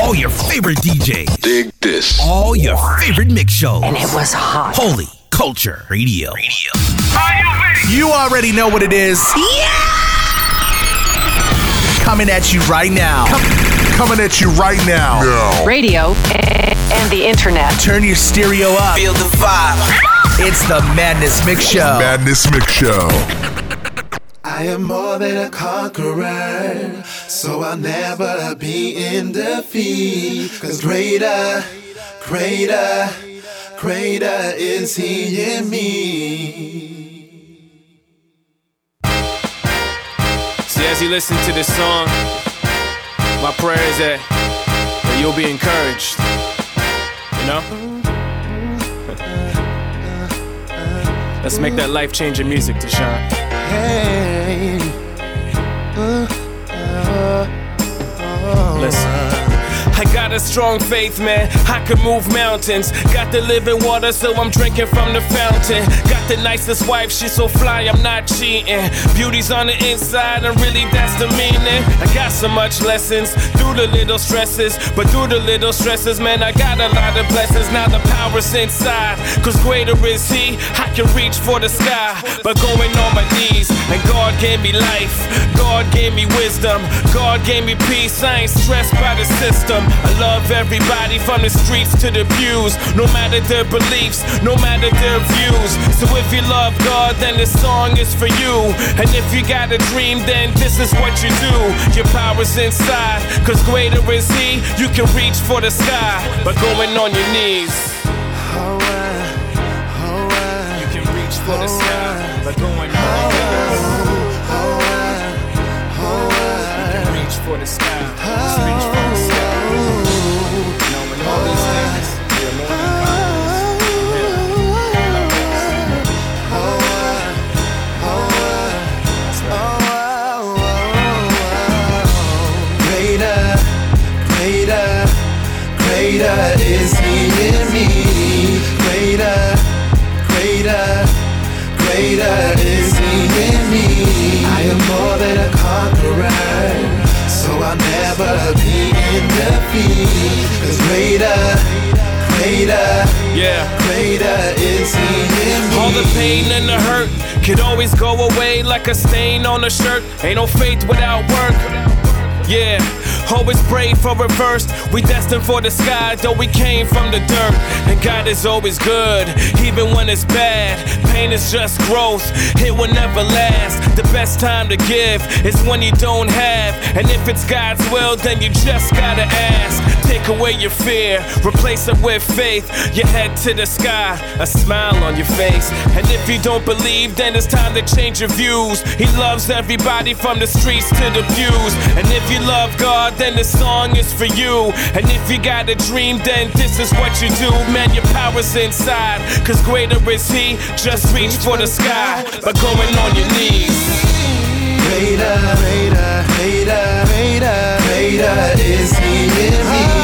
All your favorite DJs. Dig this. All your favorite mix shows. And it was hot. Holy Culture Radio. Radio. You already know what it is. Yeah! Coming at you right now. Coming at you right now. Radio and the internet. Turn your stereo up. Feel the vibe. It's the Madness Mix Show. Madness Mix Show. I am more than a conqueror, so I'll never be in defeat. Cause greater, greater, greater is He in me. See, as you listen to this song, my prayer is that, that you'll be encouraged. You know? Let's make that life changing music to shine. Hey, mine. Eh, eh, eh, oh. Listen. I got a strong faith, man. I can move mountains. Got the living water, so I'm drinking from the fountain. Got the nicest wife, she's so fly, I'm not cheating. Beauty's on the inside, and really that's the meaning. I got so much lessons through the little stresses, but through the little stresses, man, I got a lot of blessings. Now the power's inside, cause greater is He. I can reach for the sky, but going on my knees. And God gave me life, God gave me wisdom, God gave me peace. I ain't stressed by the system. I love everybody from the streets to the pews, no matter their beliefs, no matter their views. So if you love God, then this song is for you. And if you got a dream, then this is what you do. Your power's inside, cause greater is He. You can reach for the sky by going on your knees. alright, alright, You can reach for the sky by going on your knees. alright, alright. You can reach for the sky. In. Cause Yeah. is He in me. All the pain and the hurt could always go away like a stain on a shirt. Ain't no faith without work. Yeah, always pray for reverse. We destined for the sky, though we came from the dirt. And God is always good, even when it's bad. Pain is just growth, it will never last. The best time to give is when you don't have. And if it's God's will, then you just gotta ask. Take away your fear, replace it with faith. Your head to the sky, a smile on your face. And if you don't believe, then it's time to change your views. He loves everybody from the streets to the pews. And if you love God, then this song is for you. And if you got a dream, then this is what you do. Man, your power's inside, cause greater is He. Just reach for the sky by going on your knees. Greater, greater, greater, greater, greater is He in me.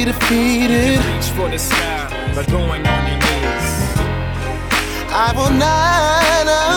Be defeated. Reach for the sky by going on your knees. I will not, uh,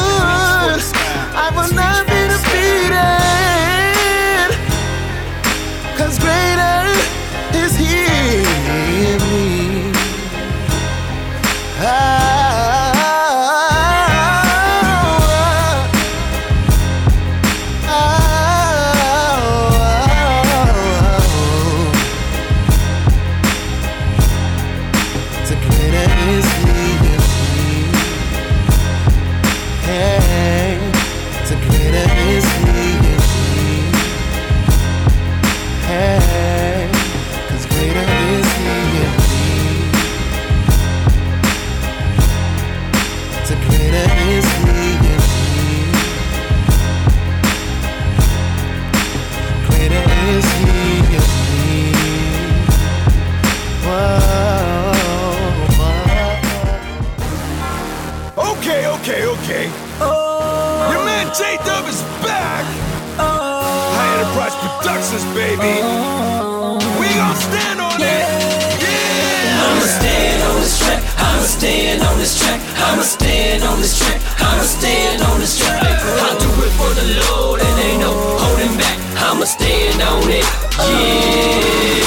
on it. Yeah.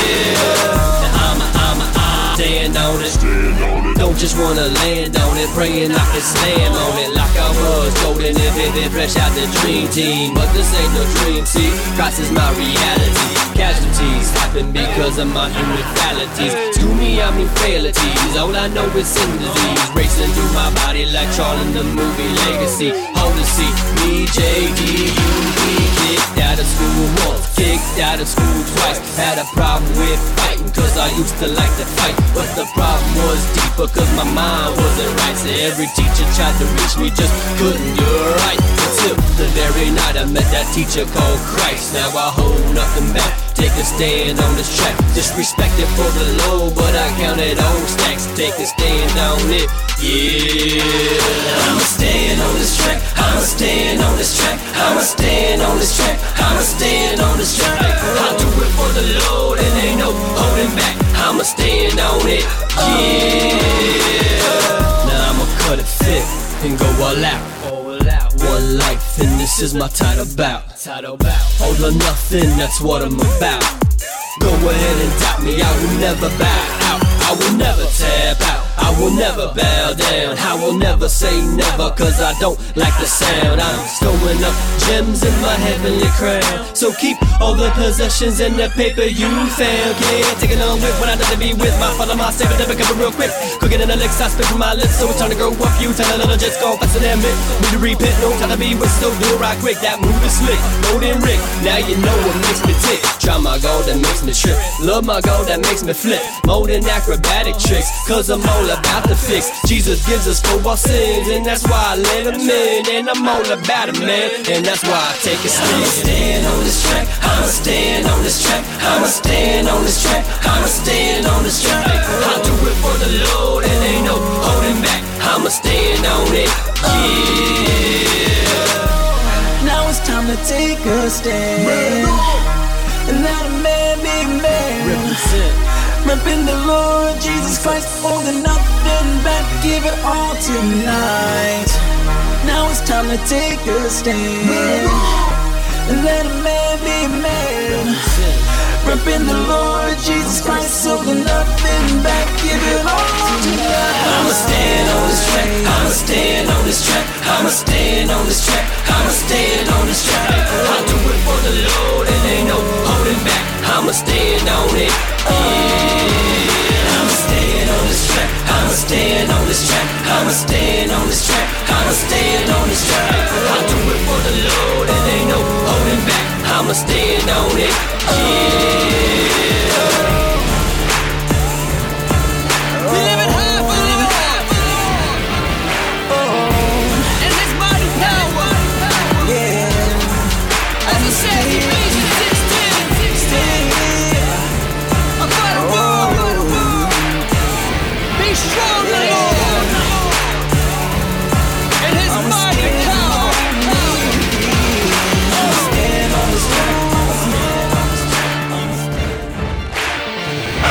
I'ma, I'ma, I'ma stand on it. Don't just wanna land on it, praying I can slam on it like I was golden and vivid, fresh out the dream team. But this ain't no dream, see, Christ is my reality. Casualties happen because of my fallacies. To me, I'm infalities. All I know is sin disease racing through my body like Charlie in the movie Legacy. Hold the seat, me, JD, you, we kicked out of school once, kicked out of school twice. Had a problem with fighting cause I used to like to fight, but the problem was deeper cause my mind wasn't right. So every teacher tried to reach me, just couldn't do it right. Until the very night I met that teacher called Christ. Now I hold nothing back. Take a stand on this track. Disrespected for the low, but I counted all stacks. Take a stand on it. Yeah. I'ma stand on this track. I'ma stand on this track. I'ma stand on this track. I'ma stand on this track. I do it for the Lord and ain't no holding back. I'ma stand on it. Yeah. Now I'ma cut it thick and go all out. One life and this is my title bout. All or nothing, that's what I'm about. Go ahead and doubt me, I will never bow out. I will never tap out. I will never bow down. I will never say never, cause I don't like the sound. I'm stowing up gems in my heavenly crown. So keep all the possessions and the paper you found. Can't take it on with when I need to be with my father, my savior, never coming real quick. Cooking in the licks, I spit from my lips, so it's time to grow up. You tell a little just go faster than me. Need to repent, no time to be, with still do right quick. That move is slick, loading Rick. Now you know what makes me tick. Try my goal that makes me trip. Love my goal that makes me flip. More than acrobatic tricks, cause I'm all about the fix. Jesus gives us for our sins, and that's why I let him in. And I'm all about it, man, and that's why I take a stand. I'ma stand on this track, I'ma stand on this track, I'ma stand on this track, I'ma stand on this track. I do it for the Lord, and ain't no holding back. I'ma stand on it, yeah. Now it's time to take a stand. And let a man be a man. Reppin' the Lord Jesus Christ, holding nothing back, give it all tonight. Now it's time to take a stand. And let a man be a man. Reppin' the Lord Jesus Christ, holding nothing back, give it all tonight. I'ma stand on this track. I'ma stand on this track. I'ma stand on this track. I'ma stand on this track. I do it for the Lord and ain't no. I'ma stand on it. Yeah. I'ma stand on this track. I'ma stand on this track. I'ma stand on this track. I'ma stand on this track. I do it for the Lord and ain't no holding back. I'ma stand on it. Yeah.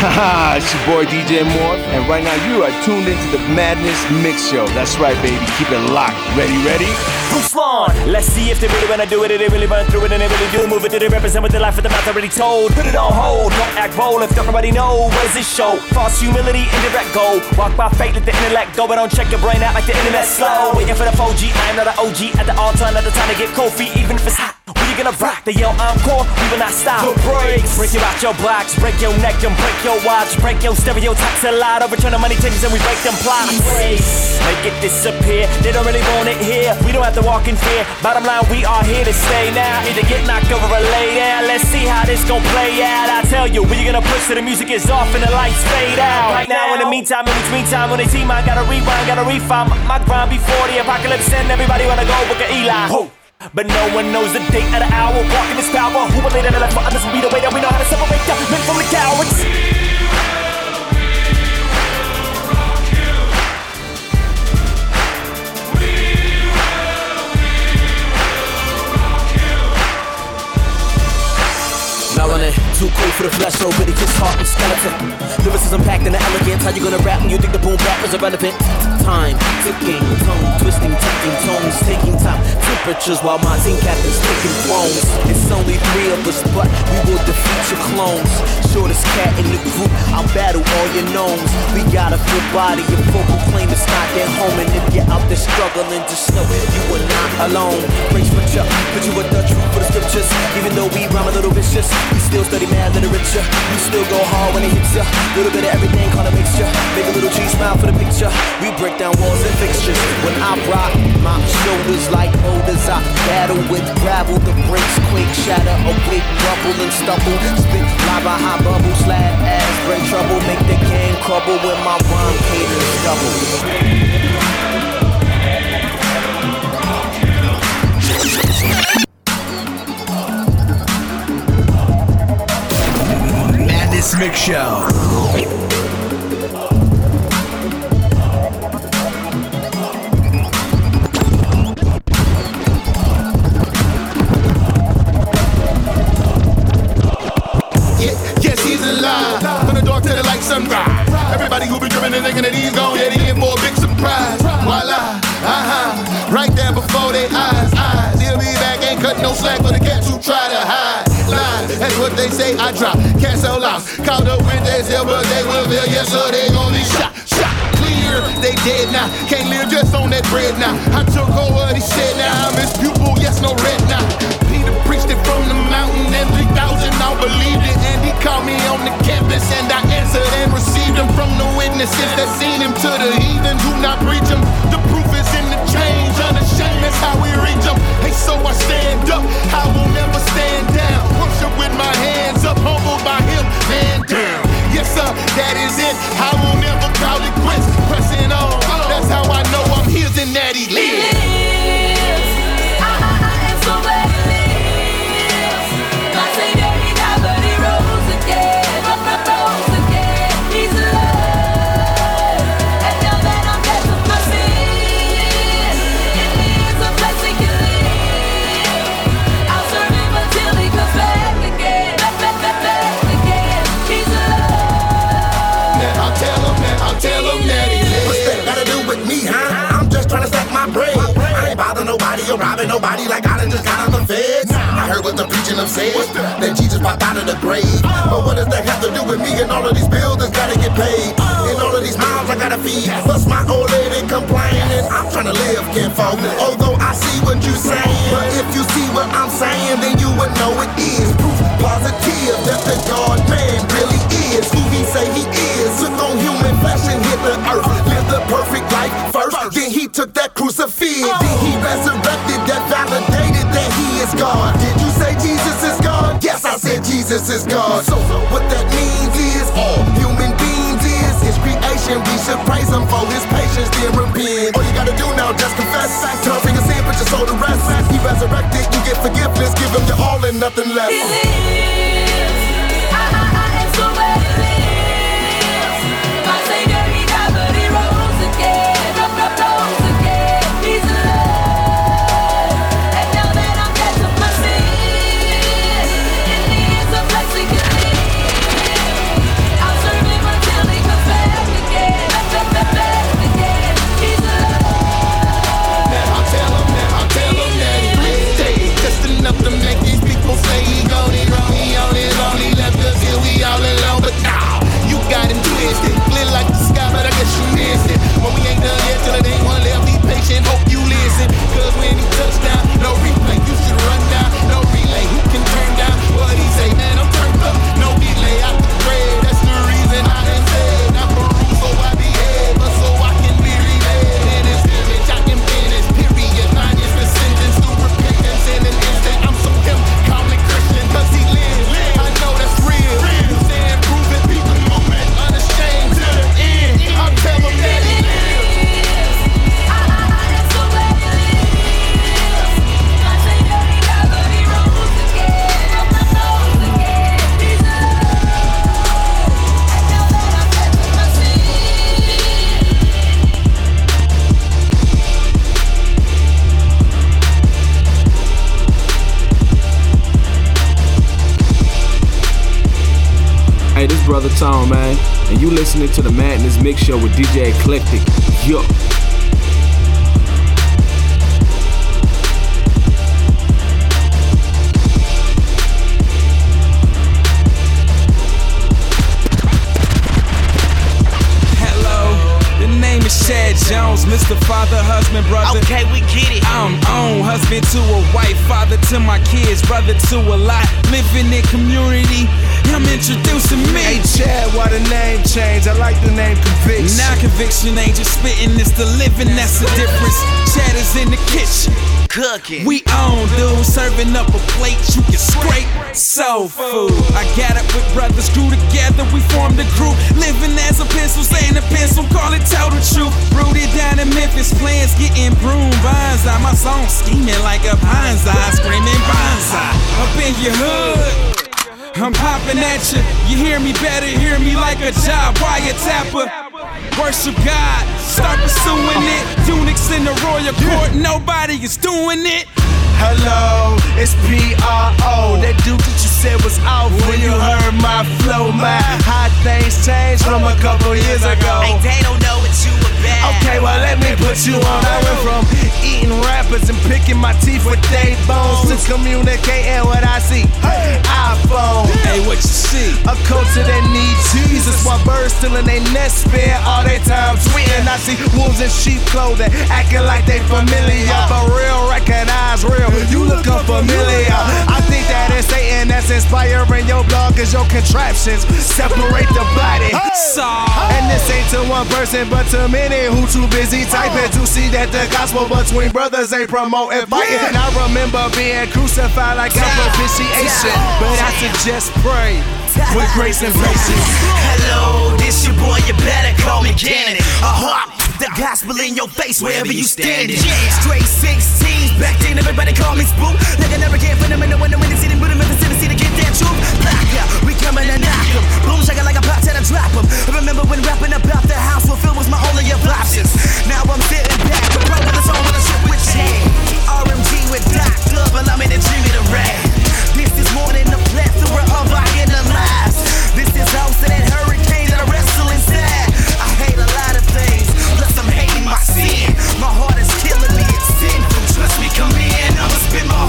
It's your boy DJ Morph, and right now you are tuned into the Madness Mix Show. That's right, baby. Keep it locked. Ready, ready? Bruce Lawn. Let's see if they really wanna do it, they really run through it, and they really do move it. Do they represent with the life of the mouth already told? Put it on hold, don't act bold if nobody know. What does this show? False humility, indirect gold. Walk by faith, let the intellect go, but don't check your brain out like the internet slow. Waiting for the 4G, I am not an OG at the altar, not the time to get cold feet, even if it's hot. We gonna rock, they yell encore, we will not stop. Put breaks, break you out your blocks, break your neck and break your watch, break your stereotypes a lot, overturn the money takers and we break them plots. Erase, make it disappear, they don't really want it here, we don't have to walk in fear. Bottom line, we are here to stay now, either get knocked over or lay down. Let's see how this gon' play out. I tell you, we gonna push till the music is off and the lights fade out. Right now, in the meantime, in between time, when they team, I gotta rewind, gotta refine my, my grind before the apocalypse and everybody wanna go book a Eli. Whoa. But no one knows the date of the hour. Walking this power. Who will the life for others will be the way that we know how to separate the men from the cowards. Too cool for the flesh, so really just heart and skeleton. Lyricism packed in the elegance. How you gonna rap when you think the boom bap is irrelevant? Time ticking, tongue twisting, ticking tones, taking top temperatures while my team captains taking thrones. It's only three of us, but we will defeat your clones. Shortest cat in the group, I'll battle all your gnomes. We got a good body, your vocal claim it's not their home. And if you're out there struggling, just know you are not alone. Praise for Chuck, put you with the truth for the scriptures. Even though we rhyme a little vicious, we still study mad literature. We still go hard when it hits ya. Little bit of everything, call a mixture. Make a little G smile for the picture. We break down walls and fixtures. When I rock, my shoulders like boulders. I battle with gravel, the brakes quake, shatter, awake, rumble and stumble. Spit lava, high bubble, slap ass, bring trouble, make the game crumble when my rhyme cadence double. To the light, sunrise. Everybody who be tripping and thinking that he's gone, yeah, he in for a big surprise. Voila, uh-huh. Right there before their eyes, eyes. He'll be back, ain't cut no slack for the cats who try to hide. Lies, that's what they say, I drop. Can't sell lost. Caught up with that but they will feel, yes, sir, they be shot, shot. Clear, they dead now. Can't live just on that bread now. I took over what he said now. I'm his pupil, yes, no red now. Peter preached it from the mountain, and 3,000 all believed it. And he called me on the campus, and I answered and received him from the witnesses that seen him to the heathen who not preach him. The proof is in the change, unashamed, that's how we reach him. So I stand up, I will never stand down. Worship with my hands up, humbled by him, man down. Yes, sir, that is it. I will never call it quits. Pressing on, that's how I know I'm his and that he lives. Now nobody like I done just got out the feds. I heard what the preaching them said, that Jesus popped out of the grave. Oh. But what does that have to do with me and all of these bills that's gotta get paid? Oh. And all of these miles I gotta feed. Plus my old lady complaining. I'm trying to live, can't kinfolk. Although I see what you saying. But if you see what I'm saying, then you would know it is proof positive that the God man really is who he say he is. Took on human flesh and hit the earth. Lived the perfect life first. Then he took that crucifix. Then he oh. resurrected that God. Did you say Jesus is God? Yes, I said Jesus is God. So what that means is all human beings is his creation. We should praise him for his patience, then repent. All you gotta do now, just confess. Turn from your sin, put your soul to rest. He resurrected, you get forgiveness. Give him your all and nothing less. piercing. But we ain't done yet till it ain't one left. Be patient, hope you listen. Cause listening to the Madness Mix Show with DJ Eclectic. Yo. Hello, the name is Chad Jones, Mr. Father, husband, brother. Okay, we get it. I'm on, husband to a wife, father to my kids, brother to a lot. Living in community, I'm introducing me. Hey Chad, why the name change? I like the name Conviction. Now conviction ain't just spitting, it's the living that's the difference. Chad is in the kitchen. Cooking. We on, dude, serving up a plate you can scrape. Soul food. I got it with brothers, grew together, we formed a group. Living as a pencil, saying a pencil, call it total truth. Rooted down in Memphis, plans getting broom vines. My song scheming like a bonsai, screaming bonsai. Up in your hood. I'm popping at you. You hear me better, hear me like a job wiretapper. Worship God, start pursuing it. Eunuchs in the royal court, nobody is doing it. Hello, it's P-R-O. That dude that you said was off when you heard my flow, My How things changed from a couple years ago. Hey, well let me put you on. I went from eating rappers and picking my teeth with they bones to communicating what I see. iPhone. Hey, what you see? A culture that needs Jesus while birds still in their nest spend all their time tweeting. I see wolves in sheep clothing acting like they familiar, but real recognize real. You look unfamiliar. I think that it's Satan that's inspiring your blog cause your contraptions separate the body. And this ain't to one person, but to many who too busy typing to see that the gospel between brothers ain't promoting fighting. And I remember being crucified like a propitiation, but I suggest pray with grace and patience. Hello, this your boy, you better call me Canon. A heart, the gospel in your face wherever you standing. Straight 16s, back then everybody call me Spook. Like I never cared for them in the window when they see them, put them in the city that truth. Black out, we coming to knock them. Boom, shaka like a pop till I drop. I remember when rapping about the house Phil was my only options. Now I'm sitting back, the pro with a song with a ship with Chad. RMG with Doc Love, allow me to dream it a rap. This is more than a plethora of our inner lives. This is house of that hurricane that I wrestle inside. I hate a lot of things, plus I'm hating my sin. My heart is killing me, it's sinful. Trust me, come in. I'ma spit my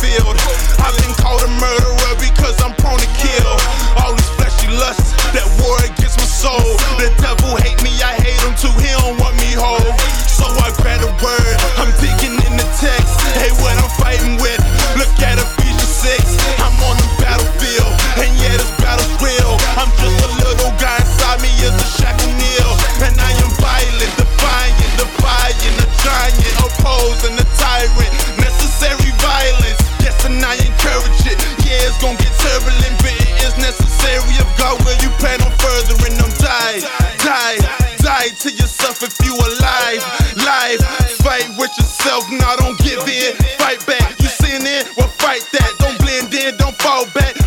field. I've been called a murderer. turbulent, but it is necessary of God. Will you plan on furthering them? Die, die, die to yourself if you alive. Life, fight with yourself. Now nah, don't give in. Fight back. You sin in? Well, fight that. Don't blend in. Don't fall back.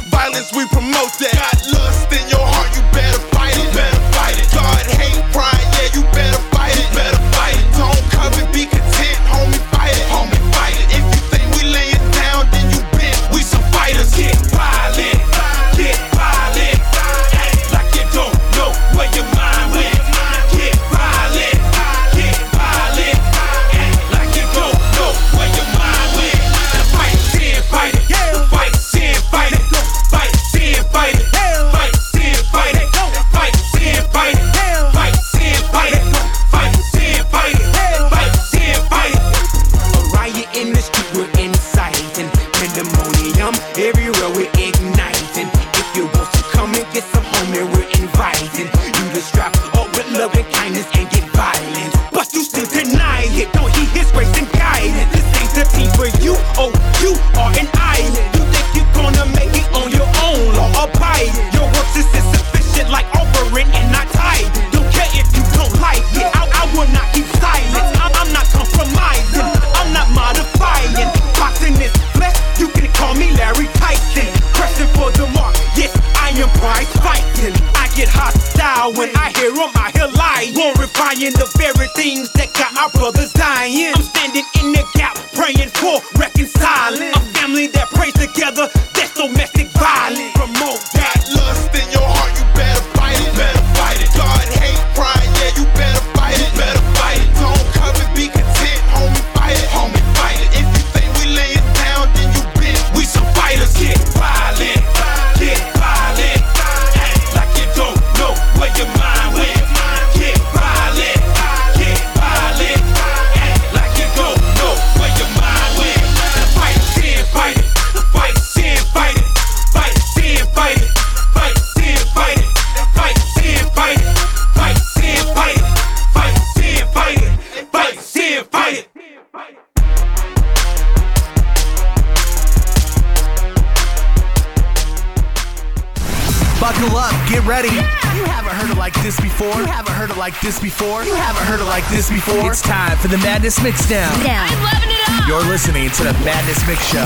This before. It's time for the Madness Mixdown. I'm loving it up. You're listening to the Madness Mix Show.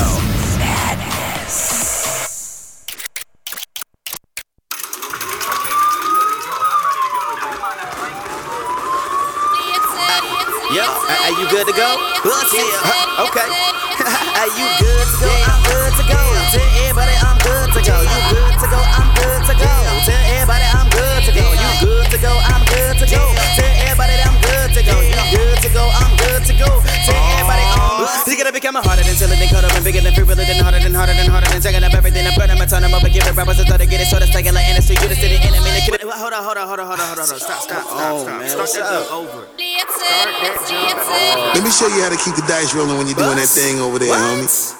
Yo, are are you good to go? Let's see. Okay. Turn them up and give it rappers a thought to get it sort of taking like NS to you to sit in enemy. Hold on, hold on, hold on, hold on, hold on. Stop, stop, stop, Oh, stop. man, Start that up? jump over. Let me show you how to keep the dice rolling when you're doing that thing over there, homie.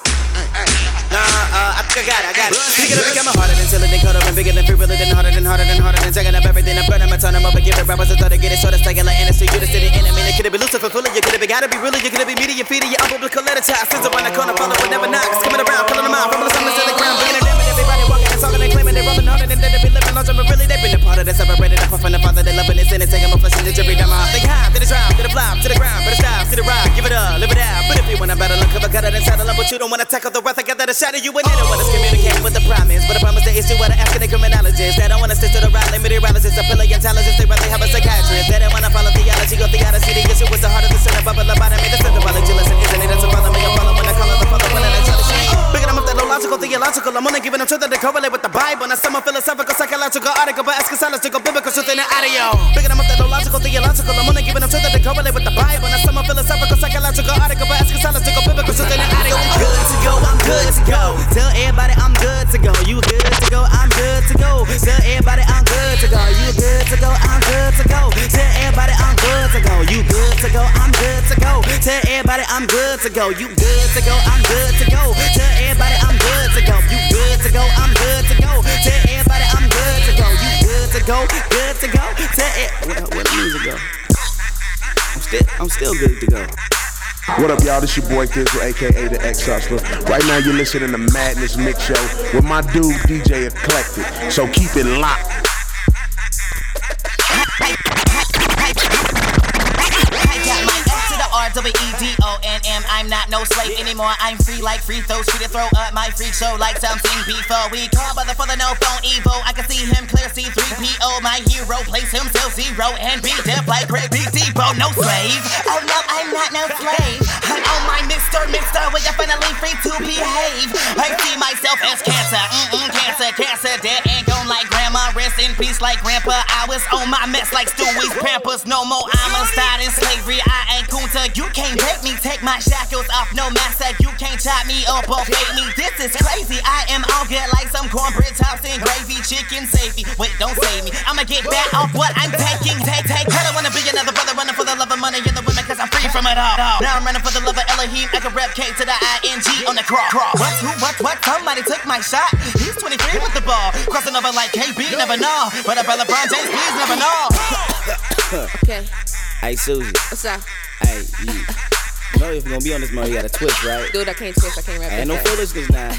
I think I got it, I got it. Thinking of it, harder than tilling, than colder, and bigger than free, really than harder than harder than harder than taking up everything. I'm burning my time, I'm up rappers, I thought to get it, so that's taking like industry. You just did it in a minute. Coulda been Lucifer, fooling you? coulda been gotta be really? You coulda been media, feeding you? I'm public, letter tie. Since around the corner, follow, but never knocks. Coming around, pulling them out, rumbling, something to the ground, bringing it down, but everybody walking talking and claiming they're rolling harder than they be living on but really they've been a part of the separated off from the father they loving this and it's taking my flesh and to read them out. Think high, to the drive, to the flop, to the ground, but it's time, to the ride, give it up, live it out. But if you wanna battle, look cover, cut it and saddle up, but you don't wanna tackle the wrath, I got that a shot of you and they don't wanna communicate with the promise. But I promise the issue what I ask the criminologist. They don't wanna stick to the right, limited analysis, a pillar intelligence, they rather have a psychiatrist. They don't wanna follow theology, go theodicy, the issue was the heart of the sin, a bubble about it, made the symbology, listen, isn't it? That's a problem, me a follow when I call it the father, when I try to shame. Picking them up that logical, theological, I'm only giving them truth that they correlate with the Bible, not some philosophical, psychological article, but eschatological, biblical truth in the audio. Picking them up that logical, theological, I'm only giving them truth that they correlate with the Bible, not some philosophical, psychological article, but eschatological, biblical truth in the audio. I'm good to go, I'm good to go. Tell everybody I'm good to go. You good to go, I'm good to go. Tell everybody I'm good to go. You good to go, I'm good to go. Tell everybody I'm good to go. You good to go, I'm good to go. Tell everybody I'm good to go. You good to go, I'm good to go. Tell everybody I'm good to go. You good to go, I'm good to go. Tell everybody I'm good to go. You good to go, good to go. Tell it. Where, where the music go? I'm still, I'm still good to go. What up, y'all? This your boy Thizzle, aka the X Hustler. Right now, you're listening to Madness Mix Show with my dude DJ Eclectic. So keep it locked. I got my F to the R R W E D O N M. I'm not no slave anymore. I'm free like free throws, free to throw up my freak show like something before we call for the no phone Evo. I can see him clear, C3PO. My hero plays himself zero and be deaf like Greg Big Debo. No slave. Oh no, I'm not no slave. I'm my Mr. Mister, we definitely free to behave. I see myself as cancer, mm-mm, cancer, cancer, dead and gone like grandma. Rest in peace like grandpa. I was on my mess like Stewie's Pampers. No more, I'm a start in slavery. I ain't kunta. You can't make me take my shackles off. No master, you can't chop me up or fade me. This is crazy. I am all good like some cornbread tops and gravy, chicken safety. Wait, don't save me. I'ma get back off what I'm taking. Take, take. I don't wanna be another brother running for the love of money and the women, cause I'm free from it all. Now I'm running for the love of Elohim. I can rap K to the I-N-G on the cross. What, who, what, what? Somebody took my shot. He's 23 with the ball. Crossing over like KB, never know. But about LeBron James, please never know. Okay. Hey, Susie. What's up? Hey, you, know if you're gonna be on this mode, you gotta twist, right? Dude, I can't twist. I can't rap. Ain't no foolishness now.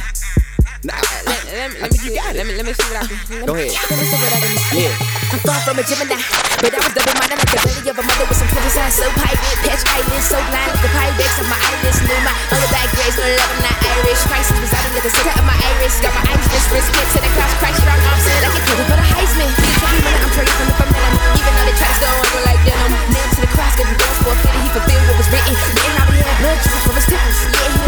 Nah, Let, let, me- I let me see. Let me let me see what I can. Go ahead. Let me see what I can. Yeah. I'm far from a Gemini, but I was double-minded like the belly of a mother with some twisted eyes, so pipe. Patch eyelids, so blind like the Pyrex of my eyelids. Knew my other bad grades, no love, I'm not Irish. Prices residing at the center of my iris. Got my eyes just wrist hit to the cross, Christ strong arms, like a kid for the Heisman. I'm praying from the them, even though try to go under like denim. Nailed to the cross, giving doors for a fitted, he fulfilled what was written. Written out he had blood from his temples. Yeah,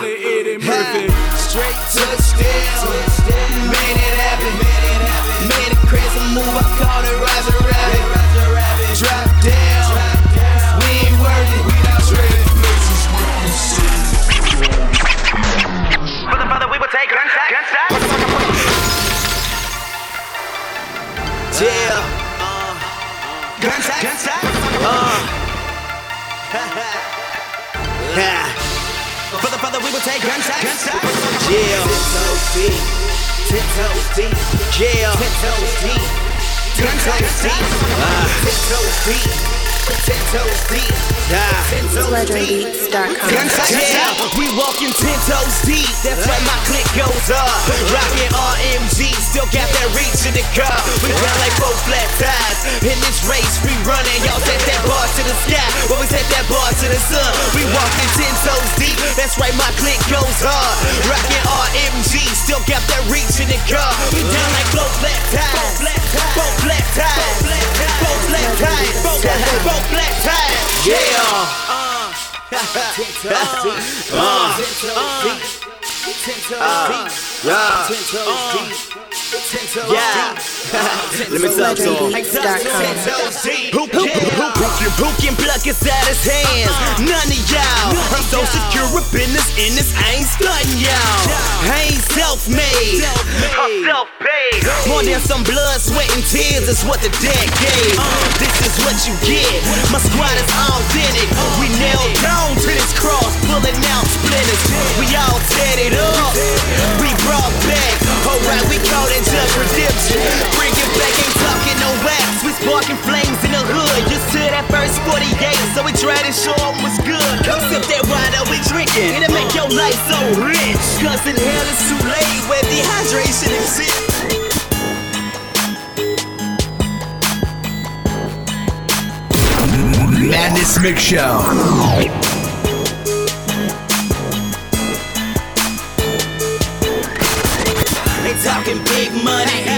saints. I it Eddie Murphy. Straight touchdown. Made it happen. Made it crazy move. I called it Roger Rabbit. Drop down. We ain't worthy. We not traded places with them saints. Brother, brother, we will take gunshot, gunshot. Yeah. Gunshot. Gunshot. Uh. yeah. Brother, brother, we will take gunshot. Gunshot. Yeah. Ten toes deep. Ten toes deep. Yeah. Ten toes deep. Ten toes deep. Uh. Ten toes deep. Ten deep. Yeah. We walking ten toes deep. That's why my click goes up. Rockin' RMG. Still got that reach in the car. We run like both flat tires. In this race, we running. Y'all set that bar to the sky. Well, we set that bar to the sun. We walking ten toes deep. That's right, my click goes hard. Rockin' RMG. Still got that reach in the car. We down like both flat tires. Both flat tires. Both flat tires. Both flat tires. Both flat tires. Yeah. Uh, uh, uh, yeah. Let me talk to him. Who, can, who can pluck us out his hands? None of y'all. I'm so secure up in this, in this, I ain't stunting y'all. I ain't self-made. I'm self-paid. More than some blood, sweat, and tears. is what the dead gave. This is what you get. My squad is authentic. We nailed down to this cross, pulling out splinters. We all set it up. We brought back. Alright, we call that just redemption. Bring it back, ain't talking no wax. We sparking flames in the hood. Used to that first 48, so we tried to show 'em what's good. Come sip that wine that we drinking. It'll make your life so rich. Cause in hell it's too late where dehydration exists. Madness Mix Show. Money,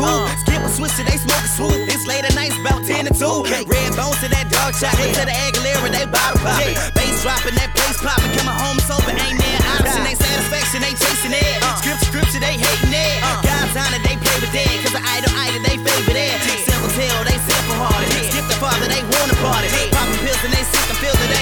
cool. Skip a switch, they smoke a swoop. It's late at night, about 10 to 2. Red bones to that dog chocolate to the Aguilera, they bottle popping. Bass dropping, that place popping. Coming home sober, ain't there option. They satisfaction, they chasing it. Uh. Scripture, scripture, they hating it. Uh. God's honor, they play with that. Cause the idol, idol, they favor that. Simple tell, they simple hearted. Skip the father, they wanna party. Poppin' pills and they system, feel that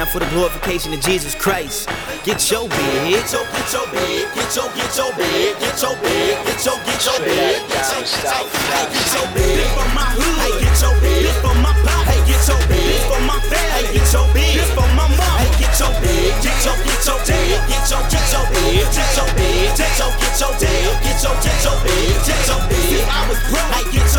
for themselves and not for the glorification of Jesus Christ. Get your big. Get your, get your big, get your, get your big, get your big, get your, get your big, get your, hey, get your big. This for my hood, hey, get your big. This for my pop, hey, get your big. This for my family, hey, get your big. This for my mom, hey, get your big, get your, get your big, get your, get your big, get your big, get your, get your big, get your, get your big, get your big. See, I was broke, hey, get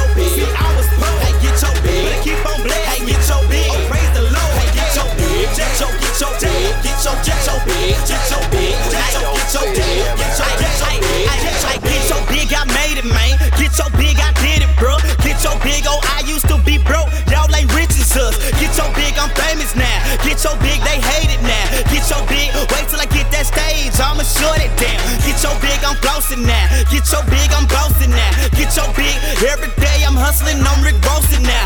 your big, get your big, get your, get your big, get your, get your big, get big. Get your big, I made it, man. Get your big, I did it, bro. Get your big, oh, I used to be broke. Y'all ain't rich as us. Get your big, I'm famous now. Get your big, they hate it now. Get your big, wait till I get that stage, I'ma shut it down. Get your big, I'm flossing now. Get your big, I'm bossing now. Get your big, every day I'm hustling, I'm Rick Roasting now.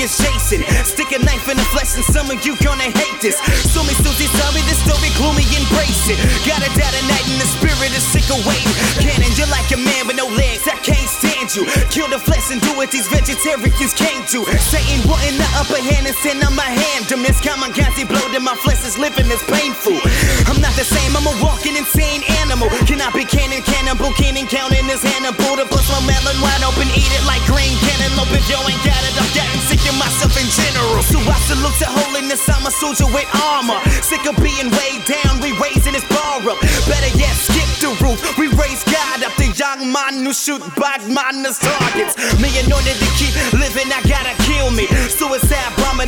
killer Jason. Stick a knife in the flesh, and some of you gonna hate this. So me Susie, sorry, this story gloomy, embrace it. Got a dad at night, and the spirit is sick of waiting. Canon, you're like a man with no legs, I can't stand you. Kill the flesh and do what these vegetarians can't do. Satan wanting the upper hand and send on my hand. To miss kamikaze blow to my flesh is living is painful. I'm not the same, I'm a walking insane animal. Can I be cannon, cannibal, cannon, counting this Hannibal to bust my melon wide open, eat it like green cantaloupe. If you ain't got it, I'm myself in general. So I salute to holiness, I'm a soldier with armor. Sick of being weighed down, we raising this bar up. Better yet, skip the roof. We raise God up, the young man who shoot bad minus targets. Me anointed to keep living, I gotta kill me. Suicide,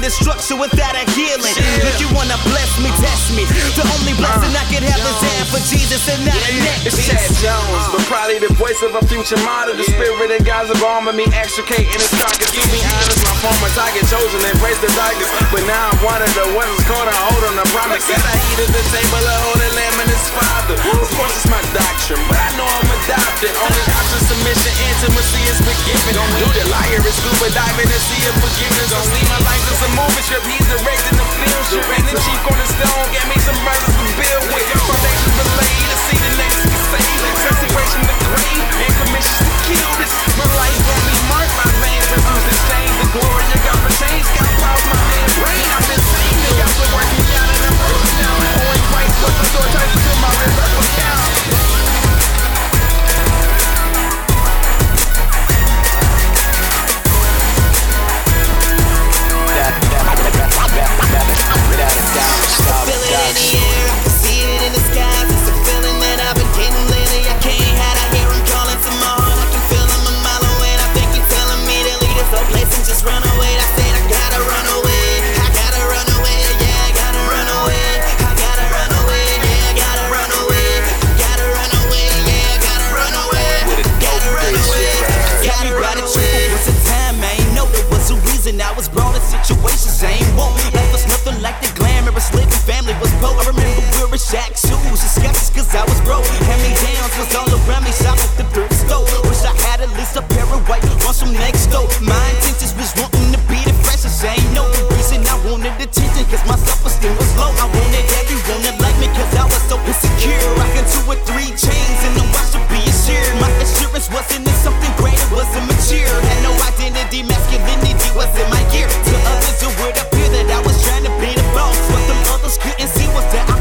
destruction without a healing. If you wanna bless me, test me. The only blessing I can have is uh. hand for Jesus and not a neck It's. Chad Jones, but probably the voice of a future model. The spirit and God's armor me extricating his sockets. To be honest, my former target chosen, embrace the darkness. But now I'm one of the ones caught on hold on the promise. Said I eat at the table of holy lamb and his father. Of course, it's my doctrine, but I know I'm adopted. Only option submission, intimacy is forgiven. Don't do the liar, it's scuba diving and see if forgiveness. Don't see my life as a movie strip. He's directing the film strip. And the chief cornerstone, get me some brothers to build with. Foundations to lay to see the next be saved. Separation to grave and commissions to kill this. My life gon' be marked by veins, refuse to change. The glory of God for change, got pause my man's brain. I'm insane, they got to work I was broke. Hand me downs was all around me. Shop at the thrift store. Wish I had at least a pair of white ones from next door. My intentions was wanting to be the freshest. Ain't the reason I wanted attention cause my self-esteem was low. I wanted everyone to like me cause I was so insecure. Rocking two or three chains and no watch to be assured. My assurance wasn't in something greater, wasn't mature. Had no identity, masculinity wasn't my gear. To others, it would appear that I was trying to be the boss. What them others couldn't see was that I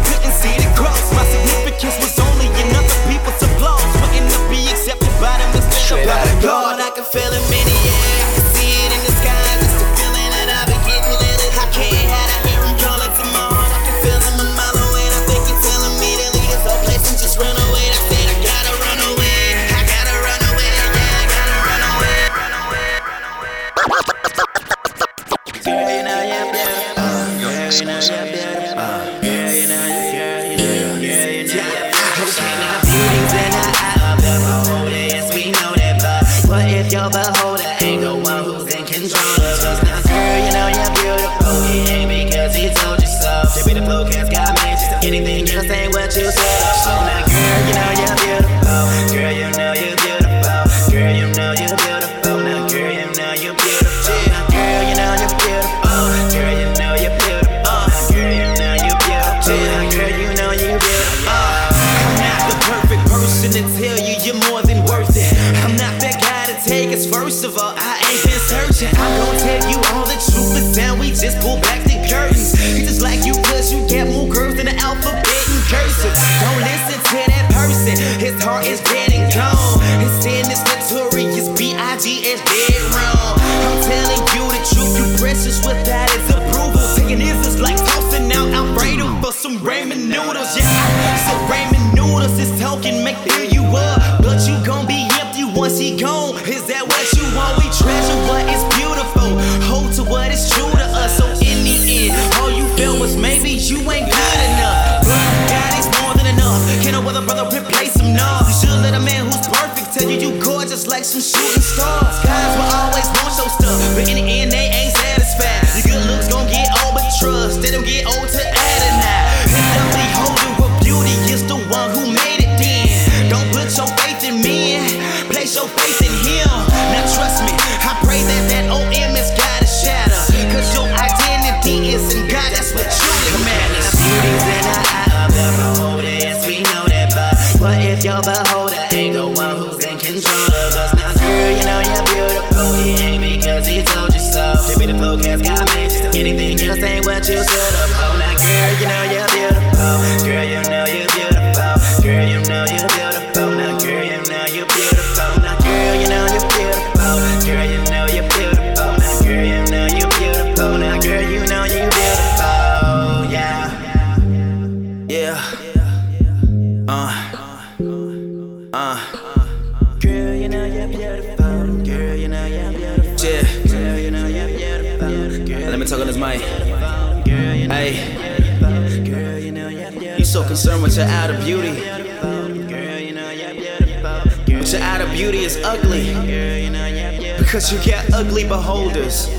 you're beautiful. because you get ugly beholders.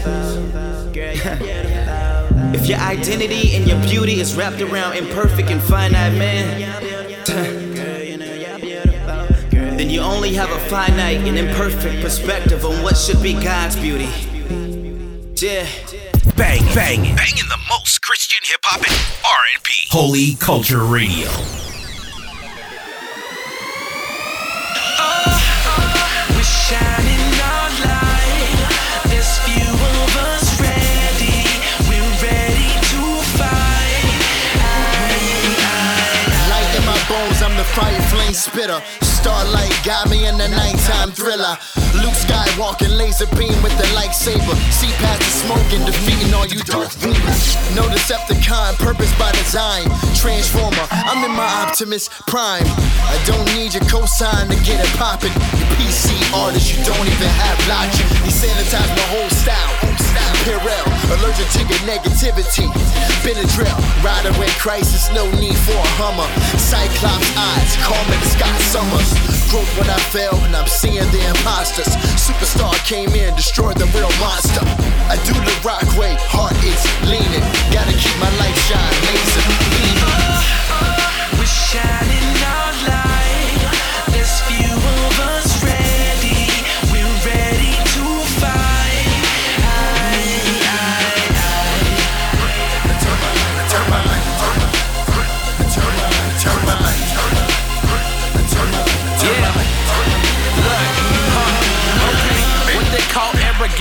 if your identity and your beauty is wrapped around imperfect and finite man, then you only have a finite and imperfect perspective on what should be God's beauty. Yeah. Bang, bang, banging the most Christian hip hop and R&B. Holy Culture Radio. Fire flame spitter. Starlight got me in the nighttime thriller. Luke Skywalker laser beam with the lightsaber. See past the smoke and defeating all you Darth Vaders. No Decepticon, purpose by design. Transformer, I'm in my Optimus Prime. I don't need your cosign to get it poppin'. You PC artist, you don't even have logic. Desanitize my whole style. Purell, allergic to your negativity. Benadryl, rider in crisis, no need for a Hummer. Cyclops eyes, call me the Scott Summers. Growth when I fell, and I'm seeing the imposters. Superstar came in, destroyed the real monster. I do the rock way, heart is leaning. Gotta keep my light shine, laser beaming.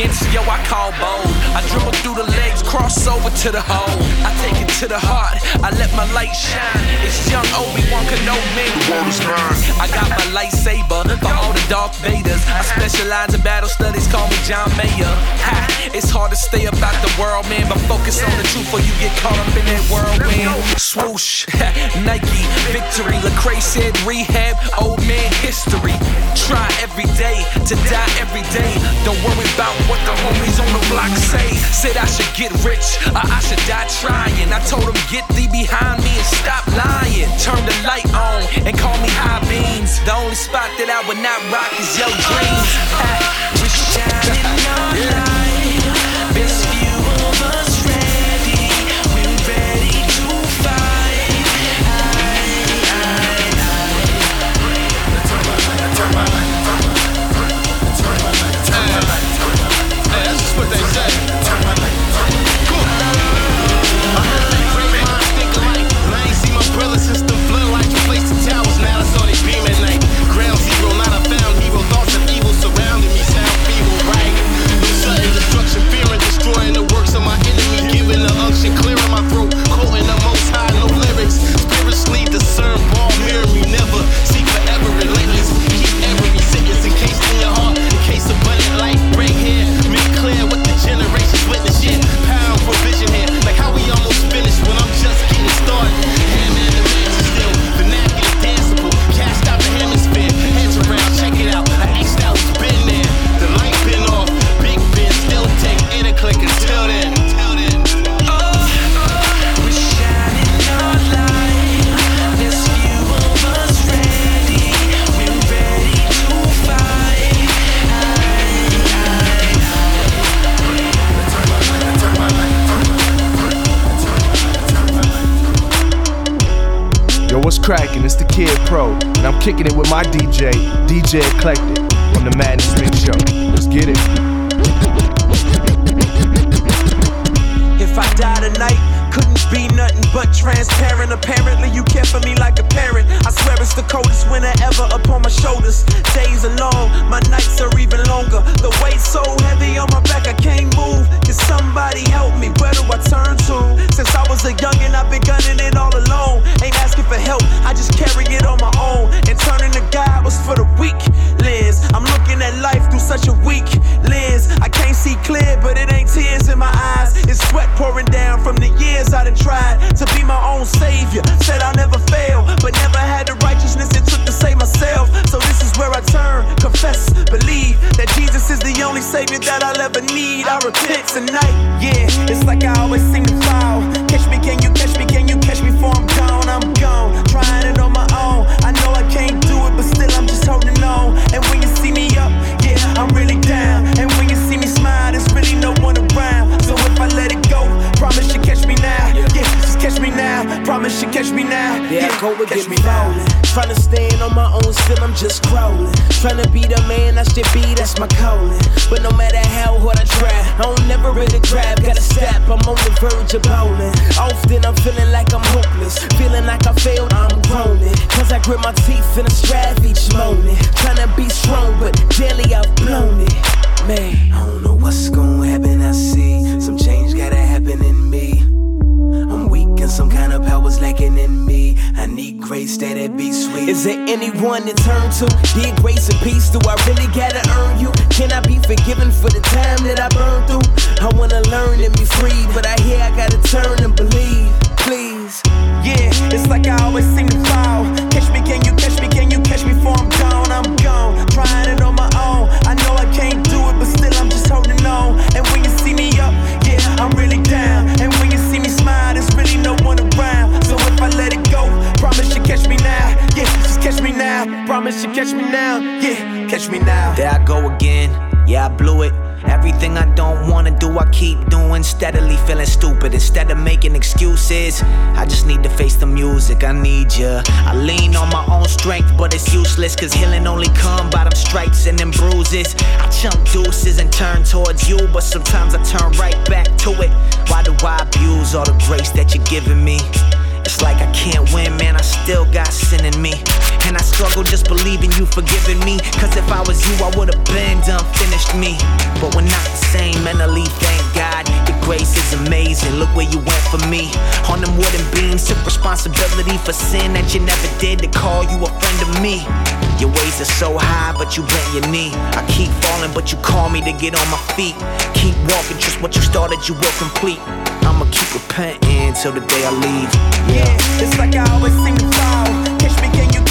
Call arrogance, yo, I call bold. I dribble through the legs, cross over to the hole. I take it to the heart, I let my light shine. It's young Obi-Wan Kenobi. I got my lightsaber for all the Darth Vaders. I specialize in battle studies, call me John Mayer. Ha, it's hard to stay about the world, man, but focus on the truth or you get caught up in that whirlwind. Swoosh, Nike, victory. Lecrae said rehab, old man history. Try every day to die every day. Don't worry about what the homies on the block say. Said I should get rich or I should die trying. I told them get thee behind me and stop lying. Turn the light on and call me high beams. The only spot that I would not rock is your dreams. We're shining our light. There's cracking? It's the Kid Pro, and I'm kicking it with my DJ, DJ Eclectic, on the Madness Mix Show. Let's get it. If I die tonight, couldn't be nothing but transparent. Apparently, you care for me like a parent. I swear it's the coldest winter ever upon my shoulders. Days are long, my nights are even longer. The weight's so heavy on my back, I can't move. Can somebody help me? Where do I turn to? Since I was a youngin', I've been gunning it all alone. Ain't asking for help, I just carry it on my own. And turning to God was for the weak lens. I'm looking at life through such a weak lens. I can't see clear, but it ain't tears in my eyes. It's sweat pouring down from the years I done tried to be my own savior. Said I'll never fail, but never had the righteousness it took to save myself. So this is where I turn, confess, believe that Jesus is the only savior that I'll ever need. I repent tonight, yeah. It's like I always seem to fall. Catch me, can you catch me? Can you catch me before I'm gone? I'm gone, trying it on my own. I know I can't do it, but still I'm just holding on. And when you see me up, yeah, I'm really down. And when you see me smile, there's really no one around. So if I let it promise you catch me now. Yeah, just catch me now. Promise you catch me now. Yeah, I go and catch get me rolling. Trying to stand on my own, still I'm just crawling. Trying to be the man I should be, that's my calling. But no matter how hard I try, I don't never really grab. Gotta step, I'm on the verge of bowling. Often I'm feeling like I'm hopeless. Feeling like I failed, I'm groaning. Cause I grit my teeth in a strive each moment. Trying to be strong, but daily I've blown it. Man, I don't know what's gonna happen, I see. Some change gotta in me. I'm weak and some kind of power's lacking in me. I need grace that it be sweet. Is there anyone to turn to? Dear grace and peace, do I really gotta earn you? Can I be forgiven for the time that I burned through? I wanna learn and be free, but I hear I gotta turn and believe. Please. Yeah, it's like I always seem to fall. Catch me, can you catch me? Can you catch me before I'm gone? I'm gone, trying it on Promise you catch me now. Yeah, catch me now. There I go again. Yeah, I blew it. Everything I don't wanna do, I keep doing. Steadily feeling stupid. Instead of making excuses, I just need to face the music. I need ya. I lean on my own strength, but it's useless. Cause healing only come by them stripes and them bruises. I chunk deuces and turn towards you, but sometimes I turn right back to it. Why do I abuse all the grace that you're giving me? It's like I can't win, man. I still got sin in me. And I struggle just believing you forgiving me. Cause if I was you, I would've been done, finished me. But we're not the same mentally, thank God. Your grace is amazing. Look where you went for me. On them wooden beams, took responsibility for sin that you never did to call you a friend of me. Your ways are so high, but you bent your knee. I keep falling, but you call me to get on my feet. Keep walking, trust what you started, you will complete. I'ma keep repenting till the day I leave. Yeah, it's like I always seem to fall. Catch me? Can you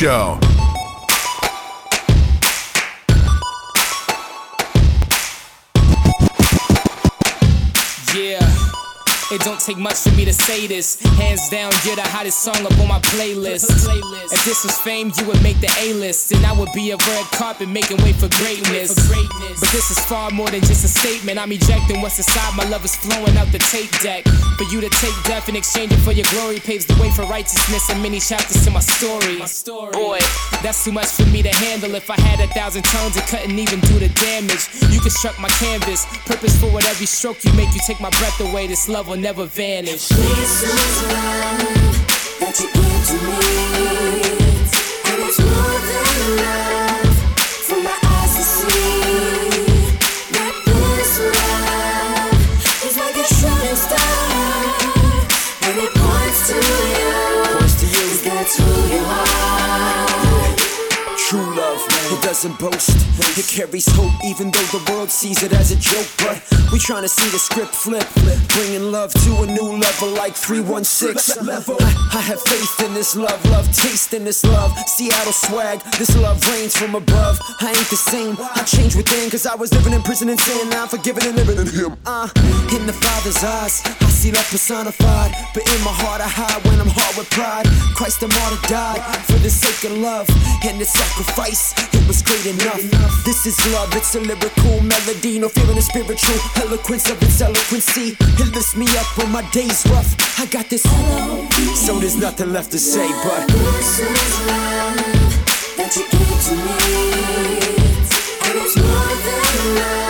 Show. Yeah. It don't take much for me to say this. Hands down, you're the hottest song up on my playlist. If this was fame, you would make the A list. And I would be a red carpet making way for greatness. But this is far more than just a statement. I'm ejecting what's inside. My love is flowing out the tape deck. For you to take death and exchange it for your glory paves the way for righteousness and many chapters to my story. Boy, that's too much for me to handle. If I had a thousand tongues, it couldn't even do the damage. You construct my canvas, purposeful with every stroke you make. You take my breath away. This love will never vanish. This is love that you give to me, doesn't boast. It carries hope, even though the world sees it as a joke. But we trying to see the script flip, bringing love to a new level like 316. Level. I have faith in this love, love, taste in this love. Seattle swag, this love rains from above. I ain't the same, I changed within, cause I was living in prison and sin. Now I'm forgiven and living in Him. Uh, in the Father's eyes. He left personified, but in my heart I hide when I'm hard with pride. Christ the martyr died for the sake of love and the sacrifice. It was great enough. This is love, it's a lyrical melody, no fear in the spiritual eloquence of its eloquency. It lifts me up when my day's rough. I got this, so there's nothing left to say but this is love that you gave to me, and it's more than love.